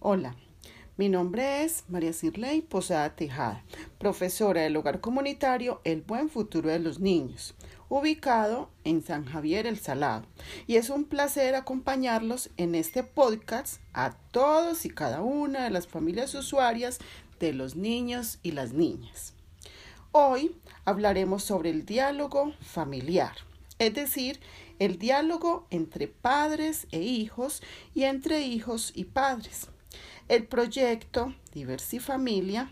Hola, mi nombre es María Cirley Posada Tejada, profesora del hogar comunitario El Buen Futuro de los Niños, ubicado en San Javier el Salado. Y es un placer acompañarlos en este podcast a todos y cada una de las familias usuarias de los niños y las niñas. Hoy hablaremos sobre el diálogo familiar, es decir, el diálogo entre padres e hijos y entre hijos y padres. El proyecto Diversifamilia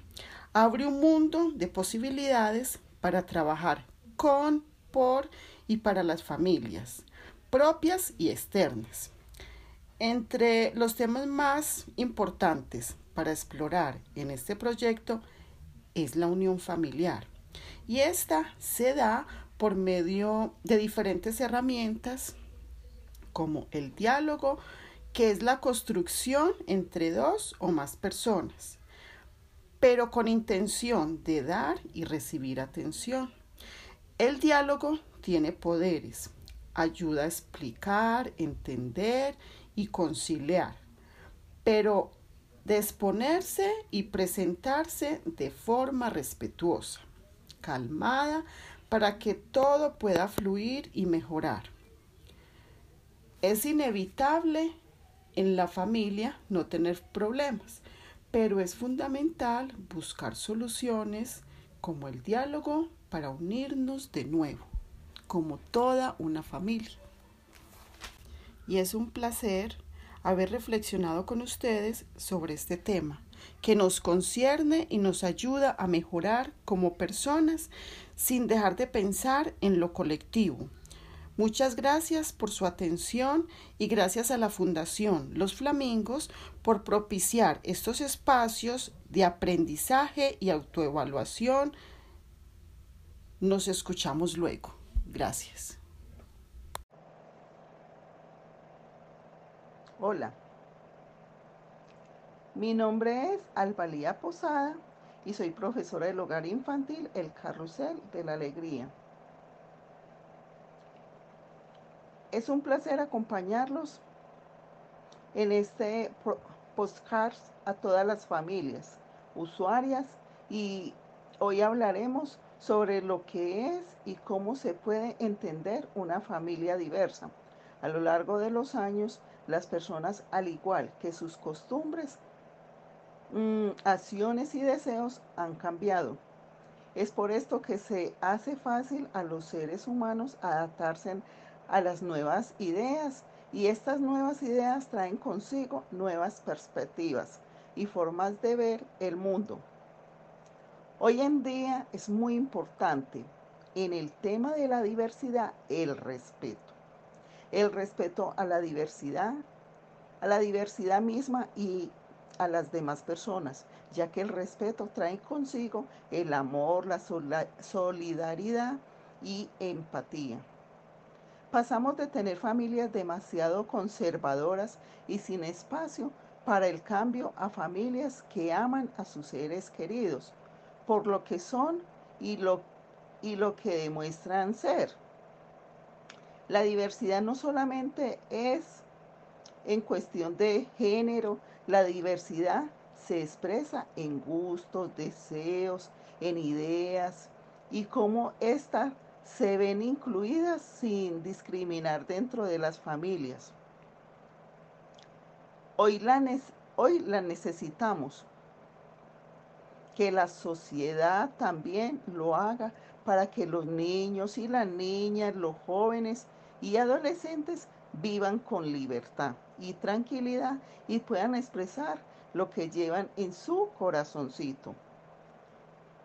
abre un mundo de posibilidades para trabajar con, por y para las familias, propias y externas. Entre los temas más importantes para explorar en este proyecto es la unión familiar. Y esta se da por medio de diferentes herramientas como el diálogo, que es la construcción entre dos o más personas, pero con intención de dar y recibir atención. El diálogo tiene poderes, ayuda a explicar, entender y conciliar, pero de exponerse y presentarse de forma respetuosa, calmada, para que todo pueda fluir y mejorar. Es inevitable en la familia no tener problemas, pero es fundamental buscar soluciones como el diálogo para unirnos de nuevo, como toda una familia. Y es un placer haber reflexionado con ustedes sobre este tema, que nos concierne y nos ayuda a mejorar como personas sin dejar de pensar en lo colectivo, Muchas gracias por su atención y gracias a la Fundación Los Flamingos por propiciar estos espacios de aprendizaje y autoevaluación. Nos escuchamos luego. Gracias. Hola, mi nombre es Albalía Posada y soy profesora del hogar infantil El Carrusel de la Alegría. Es un placer acompañarlos en este postcard a todas las familias usuarias y hoy hablaremos sobre lo que es y cómo se puede entender una familia diversa. A lo largo de los años, las personas, al igual que sus costumbres, mm, acciones y deseos, han cambiado. Es por esto que se hace fácil a los seres humanos adaptarse a las nuevas ideas y estas nuevas ideas traen consigo nuevas perspectivas y formas de ver el mundo. Hoy en día es muy importante en el tema de la diversidad el respeto. El respeto a la diversidad, a la diversidad misma y a las demás personas, ya que el respeto trae consigo el amor, la solidaridad y empatía. Pasamos de tener familias demasiado conservadoras y sin espacio para el cambio a familias que aman a sus seres queridos por lo que son y lo, y lo que demuestran ser. La diversidad no solamente es en cuestión de género, la diversidad se expresa en gustos, deseos, en ideas y cómo esta se ven incluidas sin discriminar dentro de las familias. Hoy la, necesitamos. Que la sociedad también lo haga para que los niños y las niñas, los jóvenes y adolescentes vivan con libertad y tranquilidad y puedan expresar lo que llevan en su corazoncito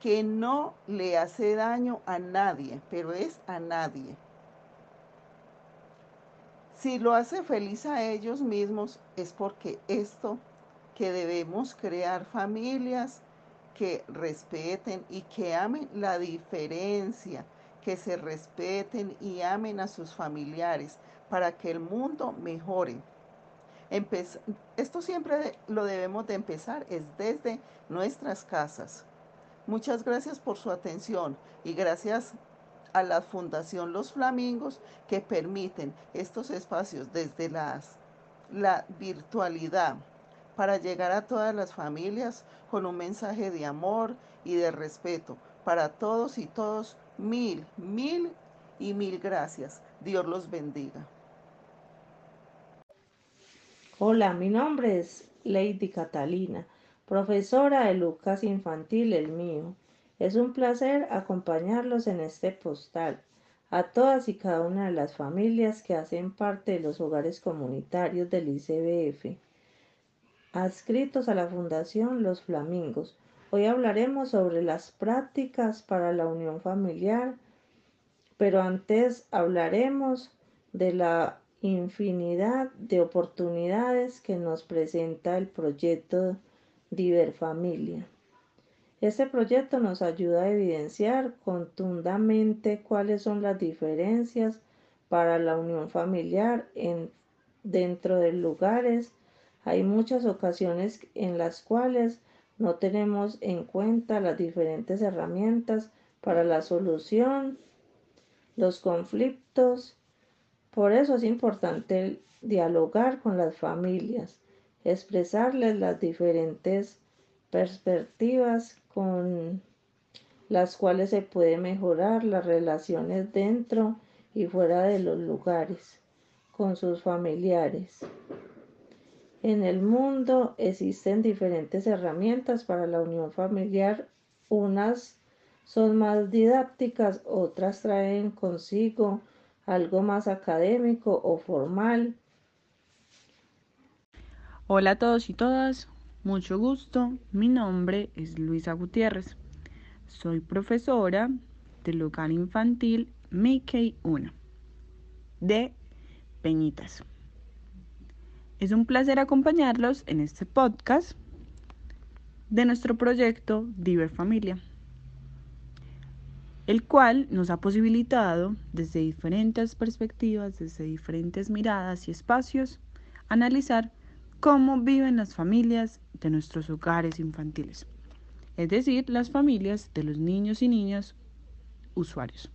que no le hace daño a nadie, pero es a nadie. Si lo hace feliz a ellos mismos, es porque esto que debemos crear familias que respeten y que amen la diferencia, que se respeten y amen a sus familiares para que el mundo mejore. esto siempre lo debemos de empezar, es desde nuestras casas. Muchas gracias por su atención y gracias a la Fundación Los Flamingos que permiten estos espacios desde las, la virtualidad para llegar a todas las familias con un mensaje de amor y de respeto para todos y todos. Mil, mil y mil gracias. Dios los bendiga. Hola, mi nombre es Lady Catalina, profesora de Lucas Infantil, el mío. Es un placer acompañarlos en este postal a todas y cada una de las familias que hacen parte de los hogares comunitarios del ICBF, adscritos a la Fundación Los Flamingos. Hoy hablaremos sobre las prácticas para la unión familiar, pero antes hablaremos de la infinidad de oportunidades que nos presenta el proyecto Diverfamilia. Este proyecto nos ayuda a evidenciar contundamente cuáles son las diferencias para la unión familiar en, dentro de lugares. Hay muchas ocasiones en las cuales no tenemos en cuenta las diferentes herramientas para la solución, los conflictos. Por eso es importante dialogar con las familias, expresarles las diferentes perspectivas con las cuales se puede mejorar las relaciones dentro y fuera de los lugares con sus familiares. En el mundo existen diferentes herramientas para la unión familiar. Unas son más didácticas, otras traen consigo algo más académico o formal. Hola a todos y todas, mucho gusto, mi nombre es Luisa Gutiérrez. Soy profesora del local infantil Mickey 1 de Peñitas. Es un placer acompañarlos en este podcast de nuestro proyecto Diver Familia, el cual nos ha posibilitado desde diferentes perspectivas, desde diferentes miradas y espacios, analizar cómo viven las familias de nuestros hogares infantiles, es decir, las familias de los niños y niñas usuarios.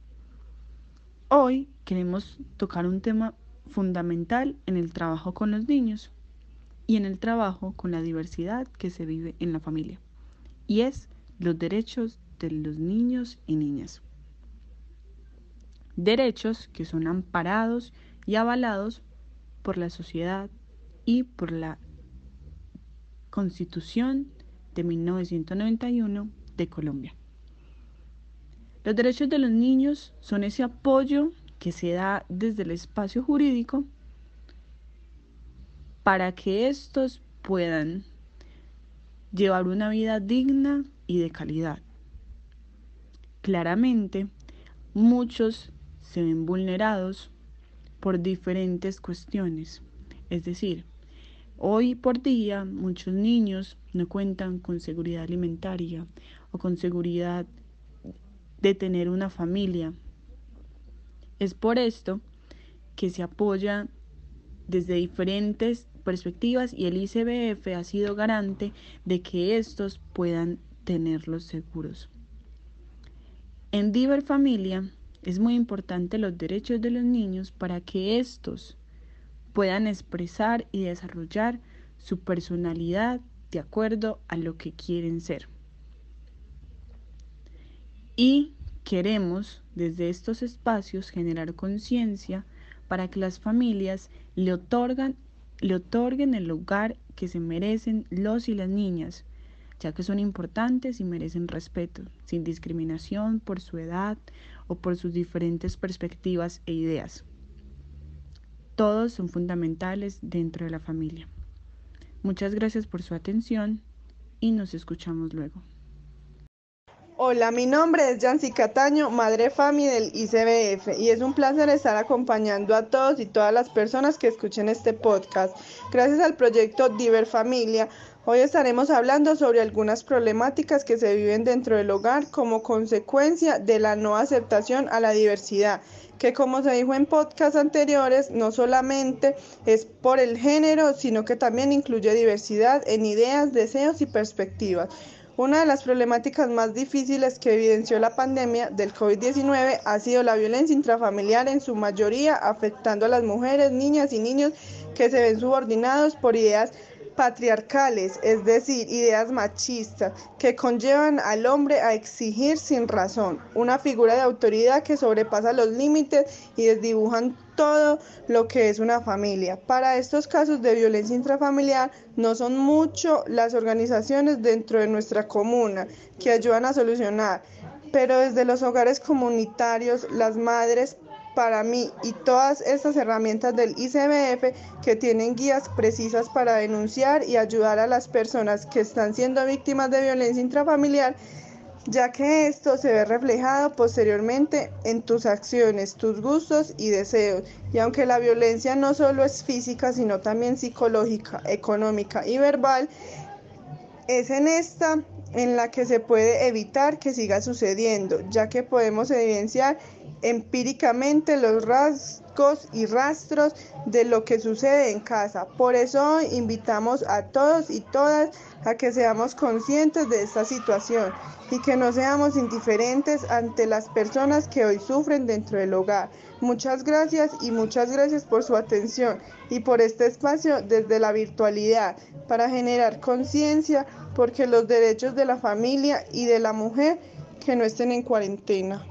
Hoy queremos tocar un tema fundamental en el trabajo con los niños y en el trabajo con la diversidad que se vive en la familia, y es los derechos de los niños y niñas. Derechos que son amparados y avalados por la sociedad y por la Constitución de 1991 de Colombia. Los derechos de los niños son ese apoyo que se da desde el espacio jurídico para que estos puedan llevar una vida digna y de calidad. Claramente, muchos se ven vulnerados por diferentes cuestiones, es decir, Hoy por día muchos niños no cuentan con seguridad alimentaria o con seguridad de tener una familia. Es por esto que se apoya desde diferentes perspectivas y el ICBF ha sido garante de que estos puedan tenerlos seguros. En Diver Familia es muy importante los derechos de los niños para que estos puedan expresar y desarrollar su personalidad de acuerdo a lo que quieren ser. Y queremos desde estos espacios generar conciencia para que las familias le, otorgan, le otorguen el lugar que se merecen los y las niñas, ya que son importantes y merecen respeto, sin discriminación por su edad o por sus diferentes perspectivas e ideas. Todos son fundamentales dentro de la familia. Muchas gracias por su atención y nos escuchamos luego. Hola, mi nombre es Yancy Cataño, madre FAMI del ICBF, y es un placer estar acompañando a todos y todas las personas que escuchen este podcast. Gracias al proyecto Diver Familia, hoy estaremos hablando sobre algunas problemáticas que se viven dentro del hogar como consecuencia de la no aceptación a la diversidad que como se dijo en podcasts anteriores, no solamente es por el género, sino que también incluye diversidad en ideas, deseos y perspectivas. Una de las problemáticas más difíciles que evidenció la pandemia del COVID-19 ha sido la violencia intrafamiliar en su mayoría afectando a las mujeres, niñas y niños que se ven subordinados por ideas patriarcales, es decir, ideas machistas que conllevan al hombre a exigir sin razón, una figura de autoridad que sobrepasa los límites y desdibujan todo lo que es una familia. Para estos casos de violencia intrafamiliar no son mucho las organizaciones dentro de nuestra comuna que ayudan a solucionar, pero desde los hogares comunitarios, las madres para mí y todas estas herramientas del ICBF que tienen guías precisas para denunciar y ayudar a las personas que están siendo víctimas de violencia intrafamiliar, ya que esto se ve reflejado posteriormente en tus acciones, tus gustos y deseos. Y aunque la violencia no solo es física, sino también psicológica, económica y verbal, es en esta en la que se puede evitar que siga sucediendo, ya que podemos evidenciar empíricamente los rasgos y rastros de lo que sucede en casa. Por eso invitamos a todos y todas a que seamos conscientes de esta situación y que no seamos indiferentes ante las personas que hoy sufren dentro del hogar. Muchas gracias y muchas gracias por su atención y por este espacio desde la virtualidad para generar conciencia porque los derechos de la familia y de la mujer que no estén en cuarentena.